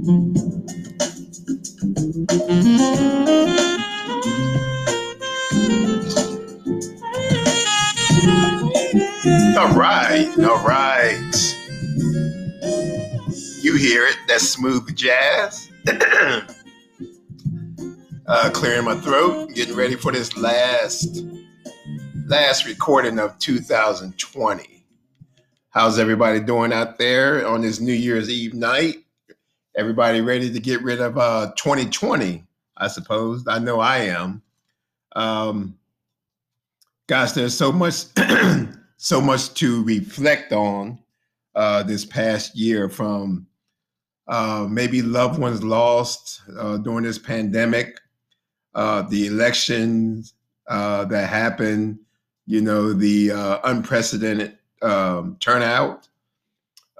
All right, all right. You hear it, that smooth jazz. uh, clearing my throat, getting ready for this last last recording of 2020. How's everybody doing out there on this New Year's Eve night? Everybody ready to get rid of uh, 2020, I suppose. I know I am. Um, gosh, there's so much so much to reflect on uh, this past year from uh, maybe loved ones lost uh, during this pandemic, uh, the elections uh, that happened, you know, the uh, unprecedented um, turnout.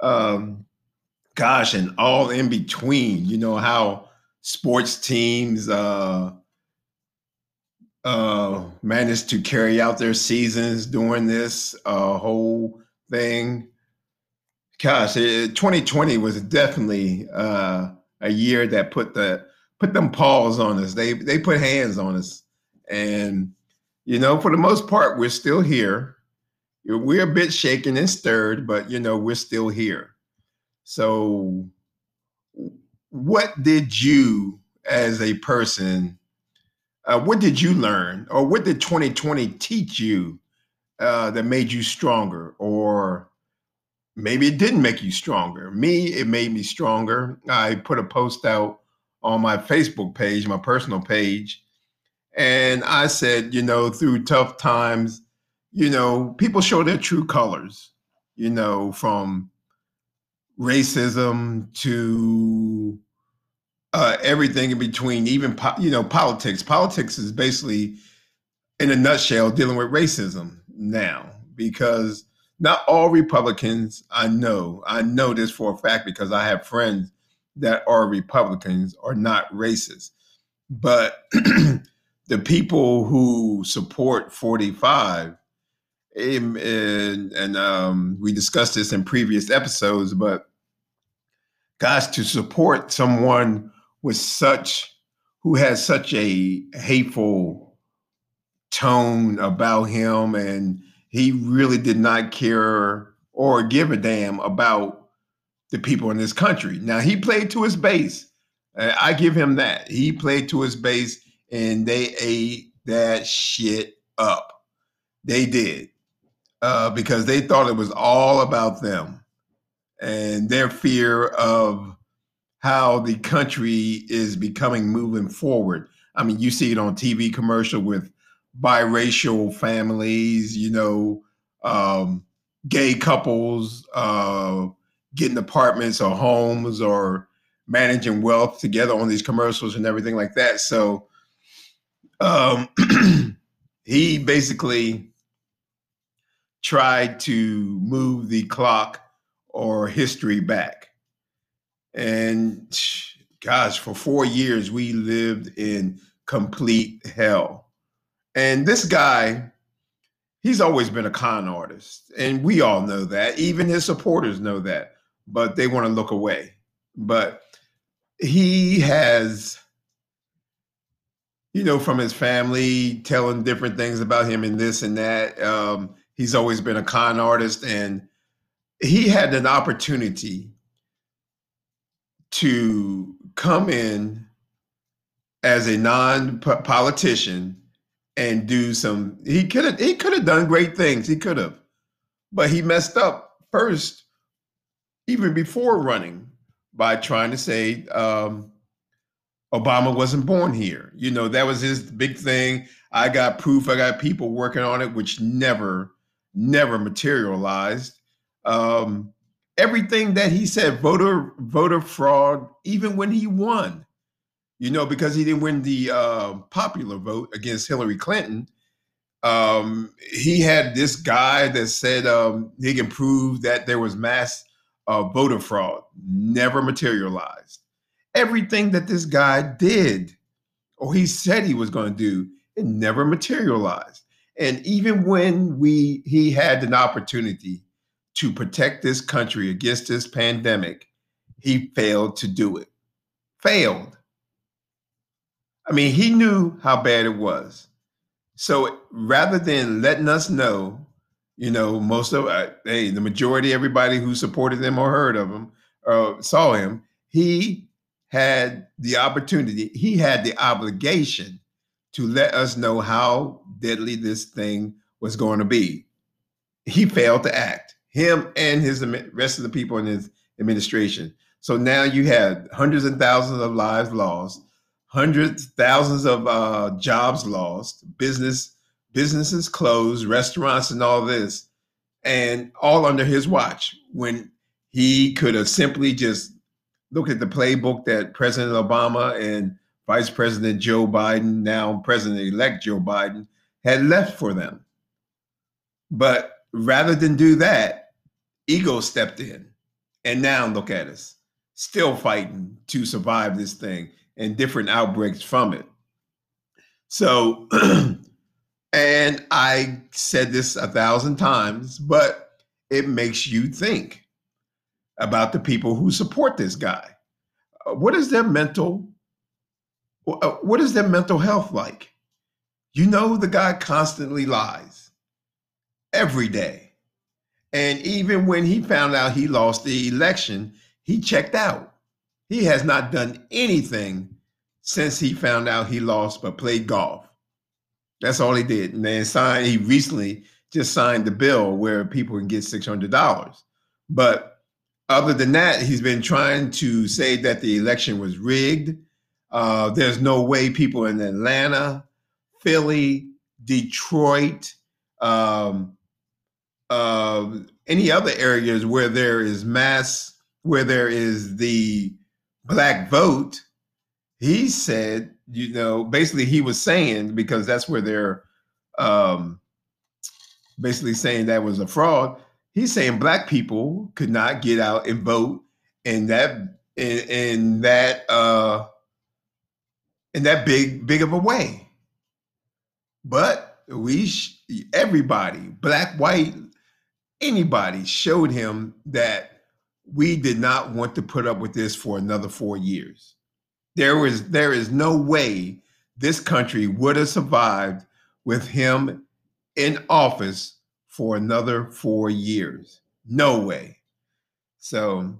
Um, gosh, and all in between, you know, how sports teams uh, uh, managed to carry out their seasons during this uh, whole thing. Gosh, it, 2020 was definitely uh, a year that put the put them paws on us. They they put hands on us, and you know, for the most part, we're still here. We're a bit shaken and stirred, but you know, we're still here. So, what did you, as a person, uh, what did you learn, or what did 2020 teach you uh, that made you stronger, or maybe it didn't make you stronger? Me, it made me stronger. I put a post out on my Facebook page, my personal page, and I said, you know, through tough times, you know, people show their true colors, you know, from racism to uh, everything in between, even, po- you know, politics. Politics is basically, in a nutshell, dealing with racism now because not all Republicans I know, I know this for a fact because I have friends that are Republicans are not racist. But the people who support 45 and, and, um, we discussed this in previous episodes but gosh to support someone with such who has such a hateful tone about him and he really did not care or give a damn about the people in this country. Now he played to his base. I give him that. He played to his base and they ate that shit up. They did uh, because they thought it was all about them and their fear of how the country is becoming moving forward. I mean, you see it on TV commercial with biracial families, you know, um, gay couples uh, getting apartments or homes or managing wealth together on these commercials and everything like that. So um, he basically tried to move the clock or history back. And gosh, for four years, we lived in complete hell. And this guy, he's always been a con artist. And we all know that. Even his supporters know that, but they want to look away. But he has you know, from his family telling different things about him and this and that. Um, he's always been a con artist, and he had an opportunity to come in as a non-politician and do some. He could have. He could have done great things. He could have, but he messed up first, even before running, by trying to say. Um, Obama wasn't born here. You know, that was his big thing. I got proof, I got people working on it, which never, never materialized. Um, everything that he said, voter voter fraud, even when he won, you know, because he didn't win the uh, popular vote against Hillary Clinton. Um, he had this guy that said um, he can prove that there was mass uh, voter fraud, never materialized everything that this guy did or he said he was going to do, it never materialized. And even when we he had an opportunity to protect this country against this pandemic, he failed to do it. failed. I mean, he knew how bad it was. So rather than letting us know, you know, most of uh, hey, the majority, everybody who supported him or heard of him or uh, saw him, he had the opportunity, he had the obligation to let us know how deadly this thing was going to be. He failed to act, him and his rest of the people in his administration. So now you had hundreds and thousands of lives lost, hundreds, thousands of uh, jobs lost, business businesses closed, restaurants, and all this, and all under his watch. When he could have simply just looked at the playbook that President Obama and Vice President Joe Biden, now President-elect Joe Biden, had left for them. But rather than do that, ego stepped in, and now look at us, still fighting to survive this thing and different outbreaks from it. So, and I said this a thousand times, but it makes you think about the people who support this guy. Uh, what is their mental uh, what is their mental health like? You know the guy constantly lies every day. And even when he found out he lost the election, he checked out. He has not done anything since he found out he lost, but played golf. That's all he did. And then signed, he recently just signed the bill where people can get $600. But other than that, he's been trying to say that the election was rigged. Uh, there's no way people in Atlanta, Philly, Detroit, um, uh, any other areas where there is mass, where there is the black vote, he said, you know, basically he was saying because that's where they're um, basically saying that was a fraud. He's saying black people could not get out and vote in that in, that uh, in that big big of a way. But we everybody, black, white, anybody showed him that we did not want to put up with this for another four years. There was there is no way this country would have survived with him in office for another four years. No way. So,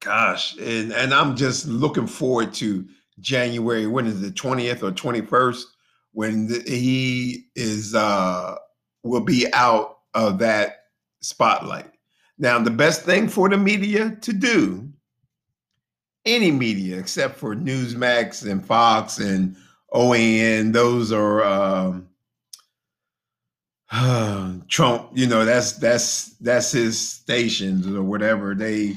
gosh, and, and I'm just looking forward to January. When is it, 20th or 21st? When the, he is uh will be out of that spotlight. Now, the best thing for the media to do, any media except for Newsmax and Fox and OAN, those are um, Trump. You know, that's that's that's his stations or whatever. They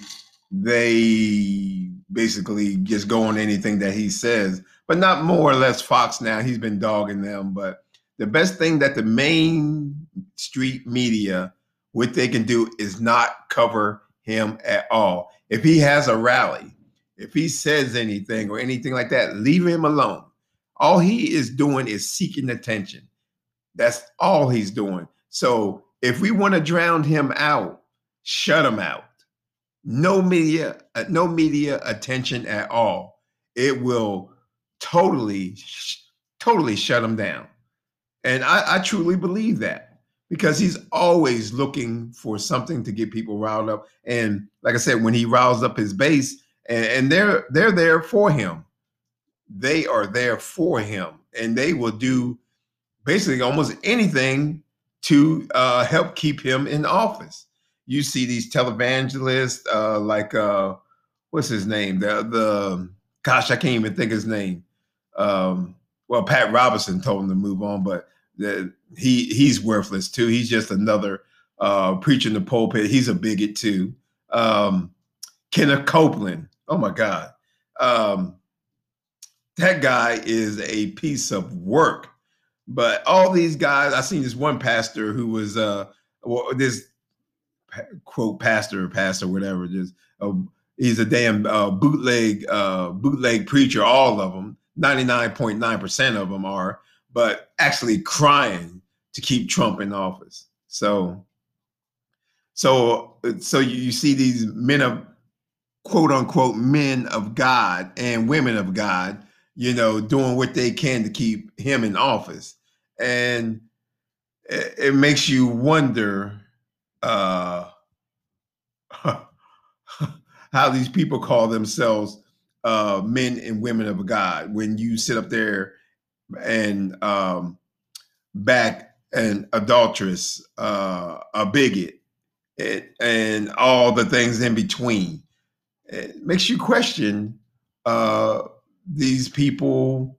they basically just go on anything that he says, but not more or less Fox. Now he's been dogging them, but the best thing that the main street media what they can do is not cover him at all. If he has a rally, if he says anything or anything like that, leave him alone. All he is doing is seeking attention. That's all he's doing. So if we want to drown him out, shut him out. No media, uh, no media attention at all. It will totally, totally shut him down. And I, I truly believe that because he's always looking for something to get people riled up. And like I said, when he riles up his base, and, and they're they're there for him, they are there for him, and they will do basically almost anything to uh, help keep him in office. You see these televangelists uh, like uh, what's his name? The the gosh, I can't even think his name. Um, well, Pat Robertson told him to move on, but he he's worthless too. He's just another uh, preaching the pulpit. He's a bigot too. Um, Kenneth Copeland. Oh my God, um, that guy is a piece of work. But all these guys, I seen this one pastor who was uh, well, this quote pastor, pastor, whatever. Just uh, he's a damn uh, bootleg uh, bootleg preacher. All of them, ninety nine point nine percent of them are but actually crying to keep Trump in office. So, so, so you see these men of quote unquote men of God and women of God, you know, doing what they can to keep him in office. And it, it makes you wonder uh, how these people call themselves uh, men and women of God when you sit up there and um, back an adulteress, uh, a bigot, it, and all the things in between. It makes you question uh, these people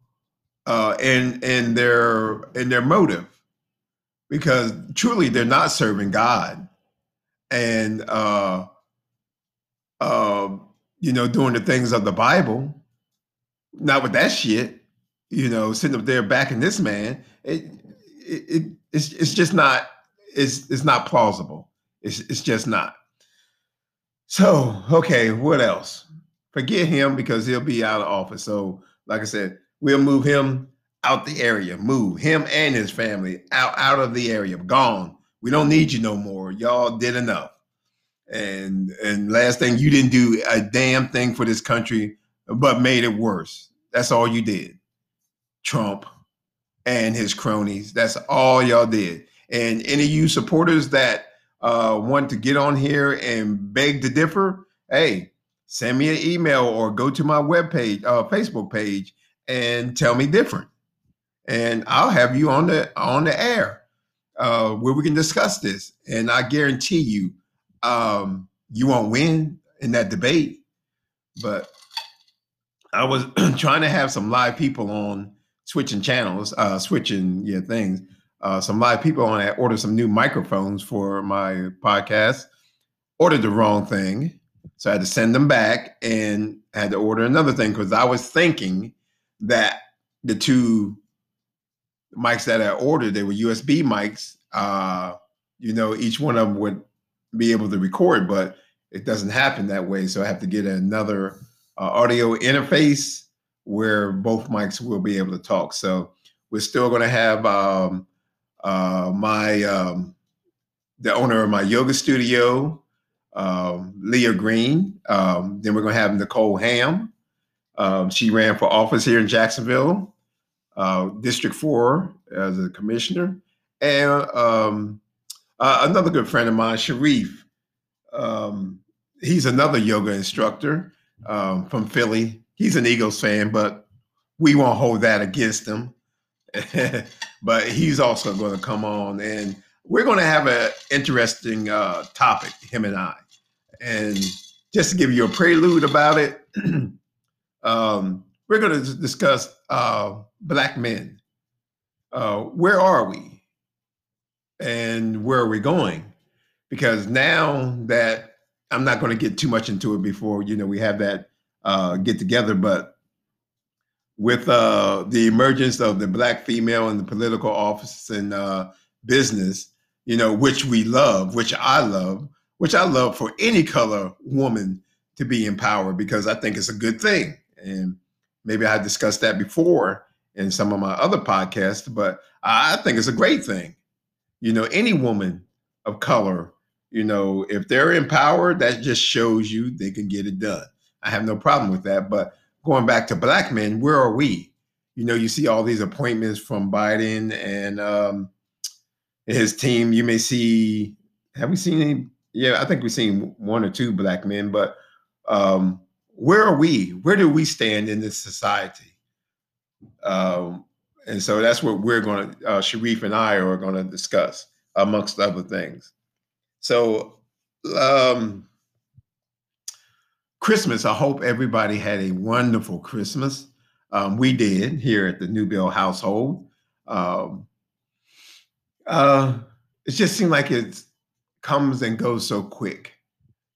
uh, and and their and their motive, because truly they're not serving God, and uh, uh, you know doing the things of the Bible. Not with that shit, you know, sitting up there backing this man. It, it, it it's it's just not it's it's not plausible. It's it's just not. So okay, what else? Forget him because he'll be out of office. So like I said, we'll move him out the area. Move him and his family out out of the area. Gone. We don't need you no more. Y'all did enough. And and last thing, you didn't do a damn thing for this country, but made it worse. That's all you did. Trump and his cronies. That's all y'all did. And any of you supporters that uh, want to get on here and beg to differ, hey, send me an email or go to my webpage, uh, Facebook page, and tell me different. And I'll have you on the on the air uh, where we can discuss this. And I guarantee you, um, you won't win in that debate. But I was trying to have some live people on switching channels, uh, switching yeah things. Uh, some live people on that ordered some new microphones for my podcast. Ordered the wrong thing, so I had to send them back and had to order another thing because I was thinking that the two mics that I ordered they were USB mics. Uh, you know, each one of them would be able to record, but it doesn't happen that way. So I have to get another uh, audio interface where both mics will be able to talk. So we're still going to have um, uh, my um, the owner of my yoga studio, um, Leah Green. Um, then we're going to have Nicole Ham. Um, she ran for office here in Jacksonville, uh, District Four, as a commissioner, and uh, another good friend of mine, Sharif. he's another yoga instructor from Philly he's an Eagles fan, but we won't hold that against him. but he's also going to come on, and we're going to have an interesting uh, topic, him and I. And just to give you a prelude about it, um, we're going to discuss uh, black men. Uh, where are we? And where are we going? Because now that I'm not going to get too much into it before, you know, we have that uh, get together. But with uh, the emergence of the black female in the political office and uh, business, you know, which we love, which I love, which I love for any color woman to be empowered because I think it's a good thing. And maybe I discussed that before in some of my other podcasts, but I think it's a great thing. You know, any woman of color, you know, if they're empowered, that just shows you they can get it done. I have no problem with that. But going back to black men, where are we? You know, you see all these appointments from Biden and um, his team. You may see, have we seen any? Yeah, I think we've seen one or two black men, but um, where are we? Where do we stand in this society? Um, and so that's what we're going to, uh, Sharif and I are going to discuss, amongst other things. So, um, Christmas, I hope everybody had a wonderful Christmas. Um, we did here at the Newbill household. Um, uh, it just seemed like it comes and goes so quick.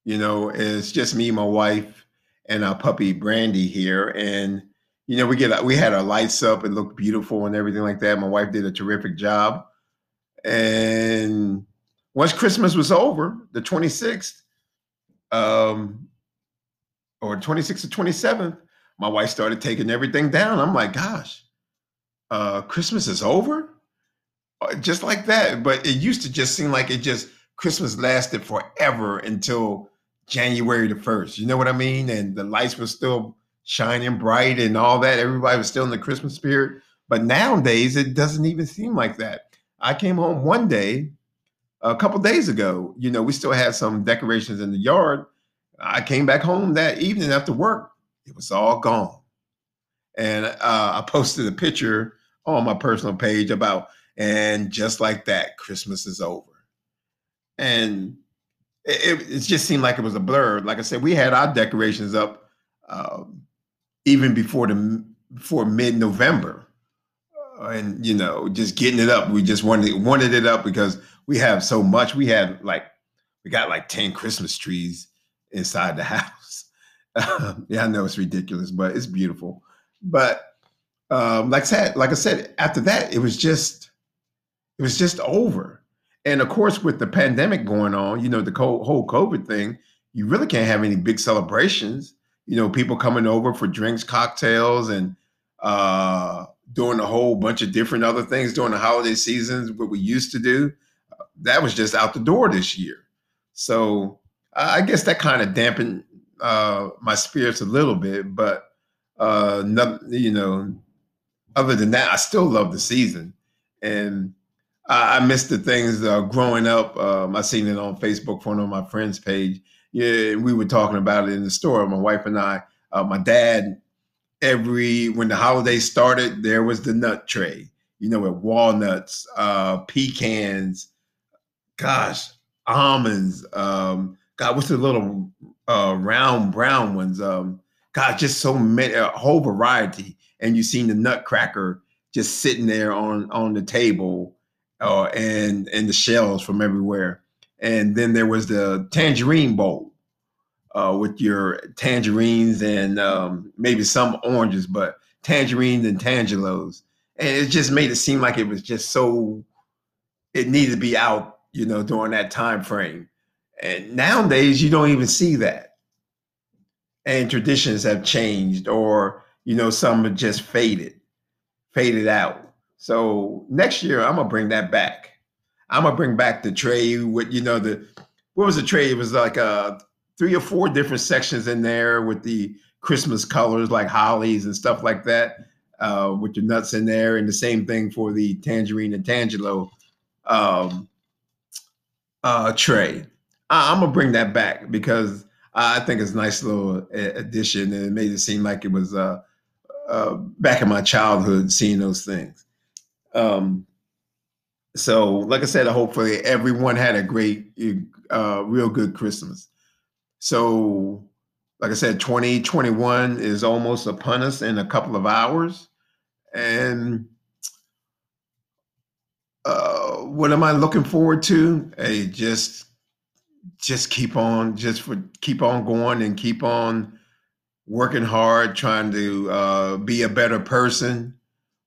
You know, it's just me, my wife, and our puppy Brandy here, and you know, we get we had our lights up, it looked beautiful and everything like that. My wife did a terrific job, and once Christmas was over, the 26th, um, or 26th to 27th, my wife started taking everything down. I'm like, gosh, uh, Christmas is over? Uh, just like that. But it used to just seem like it just, Christmas lasted forever until January the 1st. You know what I mean? And the lights were still shining bright and all that. Everybody was still in the Christmas spirit. But nowadays, it doesn't even seem like that. I came home one day, a couple days ago. You know, we still had some decorations in the yard. I came back home that evening after work. It was all gone. And uh, I posted a picture on my personal page about, and just like that, Christmas is over. And it, it just seemed like it was a blur. Like I said, we had our decorations up um, even before the before mid November, uh, and you know, just getting it up. We just wanted wanted it up because we have so much. We had like we got like ten Christmas trees inside the house. yeah, I know it's ridiculous, but it's beautiful. But um, like I said, like I said, after that, it was just it was just over. And of course, with the pandemic going on, you know, the whole COVID thing, you really can't have any big celebrations. You know, people coming over for drinks, cocktails, and uh, doing a whole bunch of different other things during the holiday seasons, what we used to do. That was just out the door this year. So I guess that kind of dampened uh, my spirits a little bit. But, uh, you know, other than that, I still love the season. And I, I miss the things uh, growing up. Um, I seen it on Facebook for one of my friends' page. Yeah, we were talking about it in the store. My wife and I. Uh, my dad, every when the holidays started, there was the nut tray. You know, with walnuts, uh, pecans, gosh, almonds. Um, God, what's the little uh, round brown ones? Um, God, just so many, a whole variety. And you seen the nutcracker just sitting there on on the table uh, and and the shells from everywhere. And then there was the tangerine bowl uh, with your tangerines and um, maybe some oranges, but tangerines and tangelos. And it just made it seem like it was just so it needed to be out, you know, during that time frame. And nowadays you don't even see that. And traditions have changed, or you know, some have just faded, faded out. So next year, I'm gonna bring that back. I'm gonna bring back the tray with you know the what was the tray? It was like uh three or four different sections in there with the Christmas colors like hollies and stuff like that, uh, with your nuts in there, and the same thing for the tangerine and tangelo um, uh, tray. I, am gonna bring that back because I think it's a nice little addition, and it made it seem like it was uh, uh, back in my childhood seeing those things. Um, so, like I said, hopefully everyone had a great, uh, real good Christmas. So, like I said, 2021 is almost upon us in a couple of hours. And uh, what am I looking forward to? Hey, just just keep on, just for keep on going and keep on working hard, trying to uh, be a better person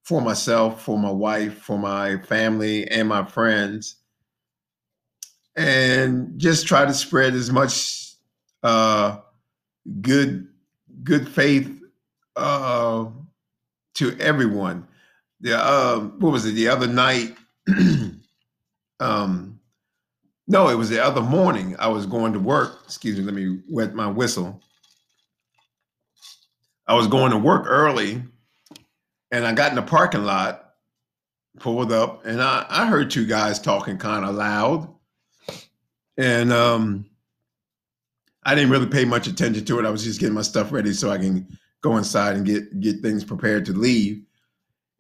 for myself, for my wife, for my family, and my friends, and just try to spread as much uh, good good faith uh, to everyone. The uh, what was it? The other night, um, no, it was the other morning. I was going to work. Excuse me. Let me wet my whistle. I was going to work early and I got in the parking lot, pulled up, and I, I heard two guys talking kind of loud. And um, I didn't really pay much attention to it. I was just getting my stuff ready so I can go inside and get get things prepared to leave.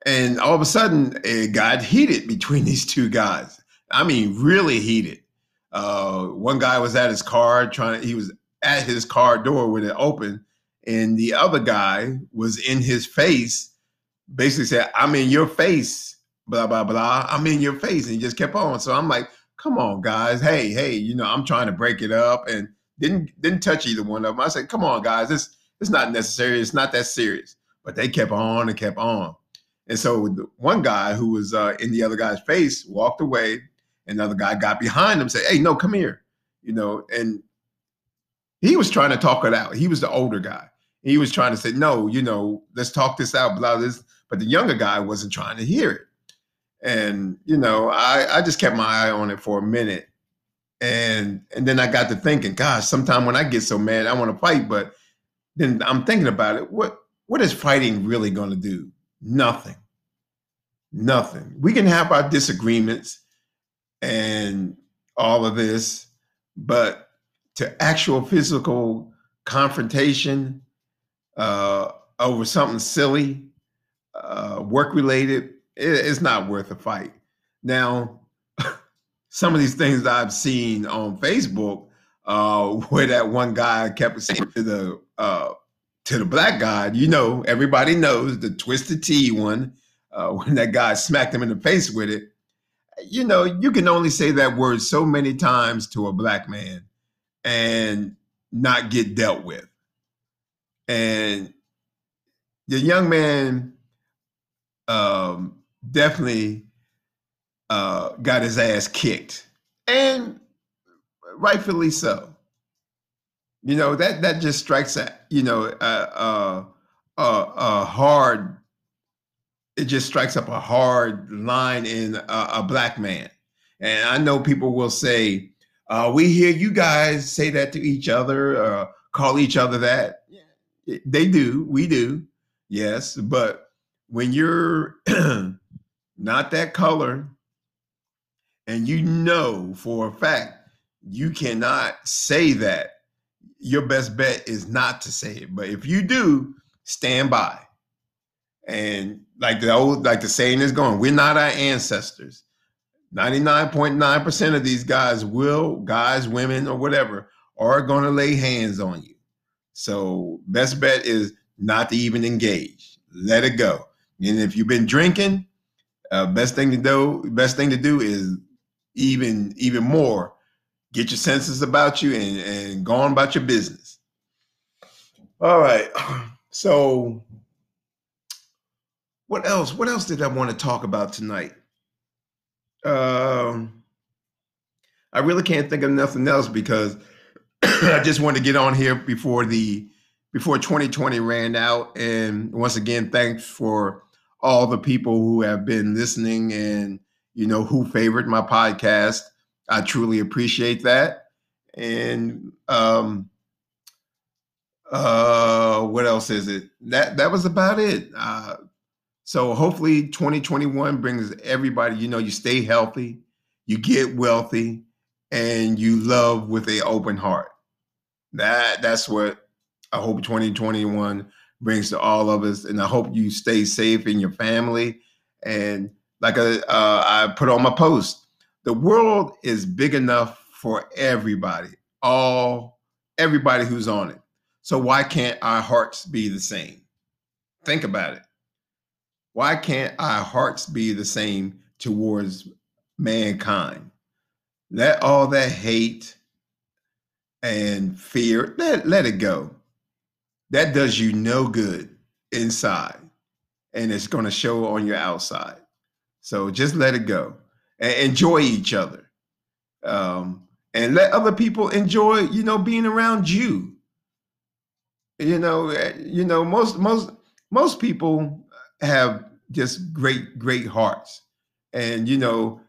And all of a sudden, it got heated between these two guys. I mean, really heated. Uh, one guy was at his car trying. to, He was at his car door with it open, and the other guy was in his face basically said, I'm in your face, blah, blah, blah. I'm in your face. And he just kept on. So I'm like, come on, guys. Hey, hey, you know, I'm trying to break it up and didn't didn't touch either one of them. I said, come on, guys, this it's not necessary. It's not that serious. But they kept on and kept on. And so one guy who was uh, in the other guy's face walked away. Another guy got behind him, said, "Hey, no, come here," you know. And he was trying to talk it out. He was the older guy. He was trying to say, "No, you know, let's talk this out." Blah. This but the younger guy wasn't trying to hear it. And, you know, I, I just kept my eye on it for a minute. And and then I got to thinking, gosh, sometimes when I get so mad, I want to fight, but then I'm thinking about it. What what is fighting really going to do? Nothing. Nothing. We can have our disagreements and all of this, but to actual physical confrontation uh, over something silly, uh, work related, it, it's not worth a fight. Now, some of these things I've seen on Facebook, uh, where that one guy kept saying to the uh, to the black guy, you know, everybody knows the Twisted Tea one, uh, when that guy smacked him in the face with it. You know, you can only say that word so many times to a black man and not get dealt with. And the young man um, definitely uh, got his ass kicked, and rightfully so. You know that that just strikes a you know a, a, a, a hard. It just strikes up a hard line in a, a black man, and I know people will say, uh, "We hear you guys say that to each other, or call each other that." They do, we do, yes, but when you're not that color and you know for a fact you cannot say that, your best bet is not to say it. But if you do, stand by. And like the old, like the saying is going, we're not our ancestors. 99.9% of these guys will, guys, women, or whatever, are going to lay hands on you. So best bet is not to even engage. Let it go. And if you've been drinking, uh, best thing to do, best thing to do is even even more get your senses about you and, and go on about your business. All right. So what else? What else did I want to talk about tonight? Um, I really can't think of nothing else because I just wanted to get on here before the before 2020 ran out. And once again, thanks for all the people who have been listening and you know who favored my podcast. I truly appreciate that. And um uh what else is it? That that was about it. Uh so hopefully 2021 brings everybody, you know, you stay healthy, you get wealthy, and you love with an open heart. That that's what I hope 2021 brings to all of us, and I hope you stay safe in your family. And like I, uh, I put on my post, the world is big enough for everybody, all everybody who's on it. So why can't our hearts be the same? Think about it. Why can't our hearts be the same towards mankind? Let all that hate and fear, let, let it go. That does you no good inside. And it's going to show on your outside. So just let it go and enjoy each other. Um, and let other people enjoy, you know, being around you. You know, eh, you know, most most most people have just great, great hearts. And you know,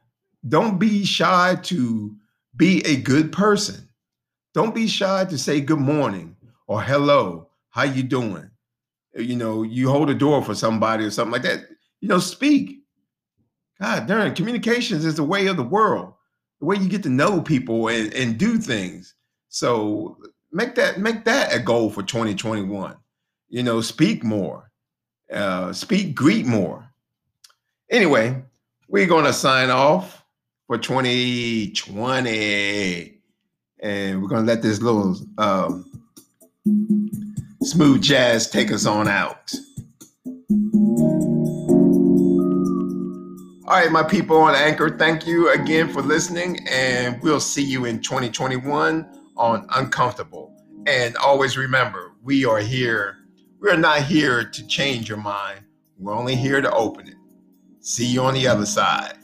don't be shy to be a good person don't be shy to say good morning or hello, how you doing? You know, you hold a door for somebody or something like that. You know, speak. God darn, communications is the way of the world, the way you get to know people and, and do things. So make that make that a goal for 2021. You know, speak more, uh, speak, greet more. Anyway, we're gonna sign off for 2020 and we're gonna let this little um, smooth jazz take us on out. All right, my people on Anchor, thank you again for listening, and we'll see you in 2021 on Uncomfortable. And always remember, we are here. We're not here to change your mind. We're only here to open it. See you on the other side.